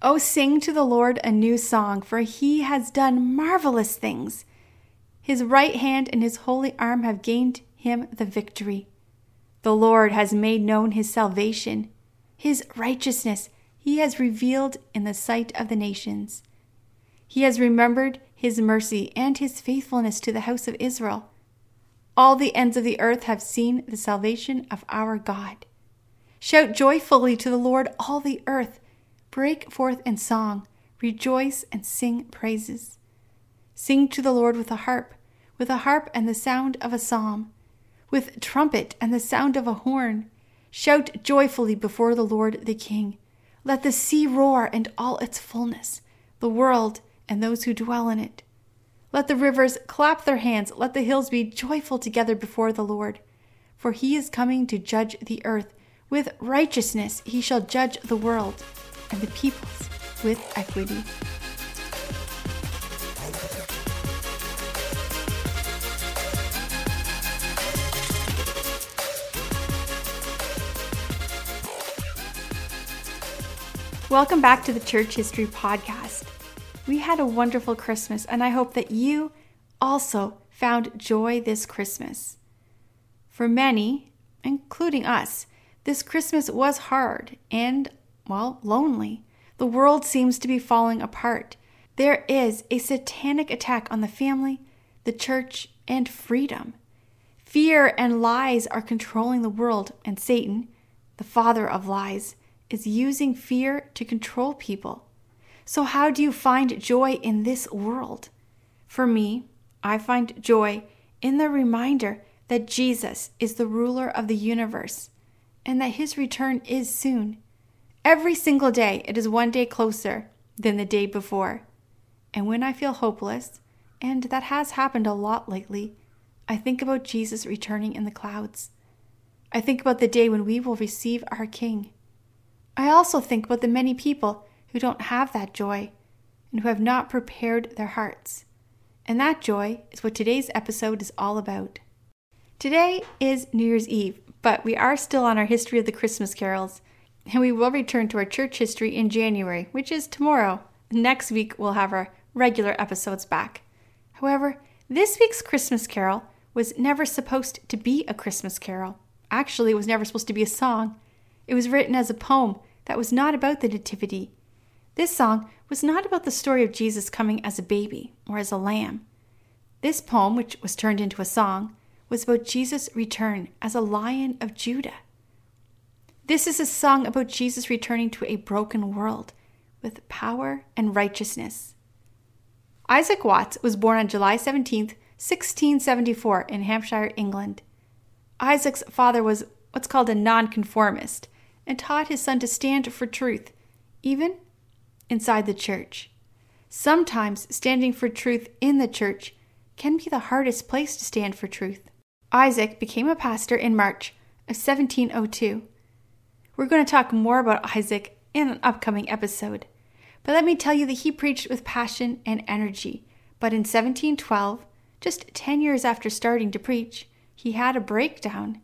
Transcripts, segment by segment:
Oh, sing to the Lord a new song, for he has done marvelous things. His right hand and his holy arm have gained him the victory. The Lord has made known his salvation. His righteousness he has revealed in the sight of the nations. He has remembered his mercy and his faithfulness to the house of Israel. All the ends of the earth have seen the salvation of our God. Shout joyfully to the Lord, all the earth. Break forth in song, rejoice and sing praises. Sing to the Lord with a harp, with a harp and the sound of a psalm, with trumpet and the sound of a horn. Shout joyfully before the Lord the King. Let the sea roar and all its fullness, the world and those who dwell in it. Let the rivers clap their hands, let the hills be joyful together before the Lord. For he is coming to judge the earth. With righteousness he shall judge the world and the peoples with equity. Welcome back to the Church History Podcast. We had a wonderful Christmas, and I hope that you also found joy this Christmas. For many, including us, this Christmas was hard and well, lonely. The world seems to be falling apart. There is a satanic attack on the family, the church, and freedom. Fear and lies are controlling the world, and Satan, the father of lies, is using fear to control people. So, how do you find joy in this world? For me, I find joy in the reminder that Jesus is the ruler of the universe and that his return is soon. Every single day, it is one day closer than the day before. And when I feel hopeless, and that has happened a lot lately, I think about Jesus returning in the clouds. I think about the day when we will receive our King. I also think about the many people who don't have that joy and who have not prepared their hearts. And that joy is what today's episode is all about. Today is New Year's Eve, but we are still on our history of the Christmas carols, and we will return to our church history in January, which is tomorrow. Next week, we'll have our regular episodes back. However, this week's Christmas carol was never supposed to be a Christmas carol. Actually, it was never supposed to be a song. It was written as a poem that was not about the Nativity. This song was not about the story of Jesus coming as a baby or as a lamb. This poem, which was turned into a song, was about Jesus' return as a lion of Judah. This is a song about Jesus returning to a broken world with power and righteousness. Isaac Watts was born on July 17, 1674, in Hampshire, England. Isaac's father was what's called a nonconformist and taught his son to stand for truth, even inside the church. Sometimes standing for truth in the church can be the hardest place to stand for truth. Isaac became a pastor in March of 1702. We're going to talk more about Isaac in an upcoming episode. But let me tell you that he preached with passion and energy. But in 1712, just 10 years after starting to preach, he had a breakdown.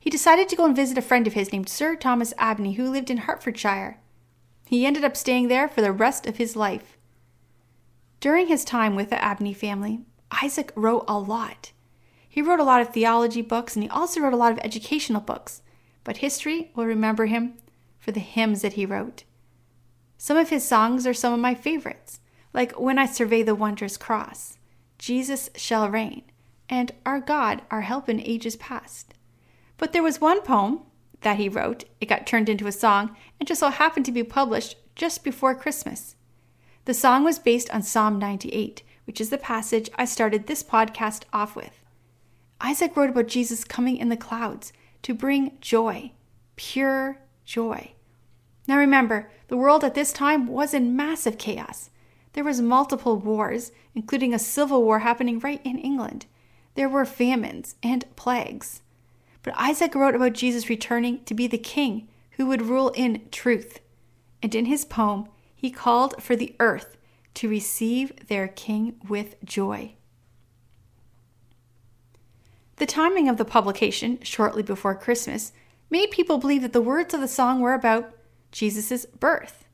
He decided to go and visit a friend of his named Sir Thomas Abney, who lived in Hertfordshire. He ended up staying there for the rest of his life. During his time with the Abney family, Isaac wrote a lot. He wrote a lot of theology books and he also wrote a lot of educational books but history will remember him for the hymns that he wrote. Some of his songs are some of my favorites, like When I Survey the Wondrous Cross, Jesus Shall Reign, and Our God, Our Help in Ages Past. But there was one poem that he wrote, it got turned into a song, and just so happened to be published just before Christmas. The song was based on Psalm 98, which is the passage I started this podcast off with. Isaac wrote about Jesus coming in the clouds to bring joy, pure joy. Now remember, the world at this time was in massive chaos. There was multiple wars, including a civil war happening right in England. There were famines and plagues. But Isaac wrote about Jesus returning to be the king who would rule in truth. And in his poem, he called for the earth to receive their king with joy. The timing of the publication, shortly before Christmas, made people believe that the words of the song were about Jesus' birth.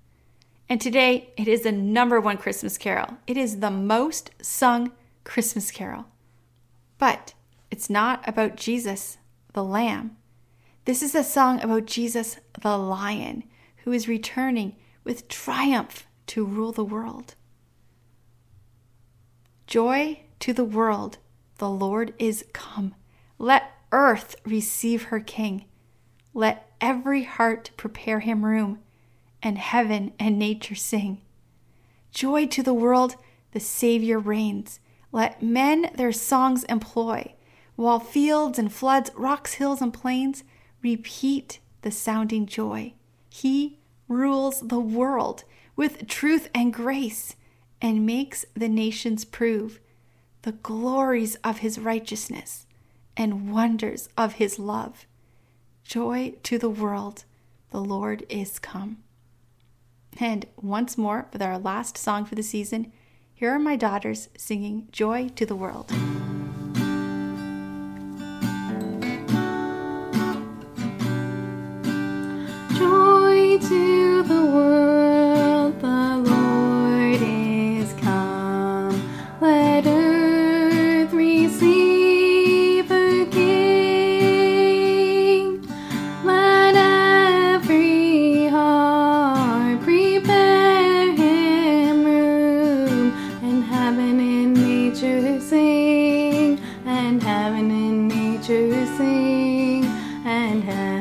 And today it is the number one Christmas carol. It is the most sung Christmas carol. But it's not about Jesus, the Lamb. This is a song about Jesus, the Lion, who is returning with triumph to rule the world. Joy to the world, the Lord is come. Let earth receive her King. Let every heart prepare him room, and heaven and nature sing. Joy to the world, the Savior reigns. Let men their songs employ, while fields and floods, rocks, hills, and plains repeat the sounding joy. He rules the world with truth and grace and makes the nations prove the glories of his righteousness and wonders of his love. Joy to the world, the Lord is come. And once more, with our last song for the season, here are my daughters singing Joy to the World. Nature sing, and heaven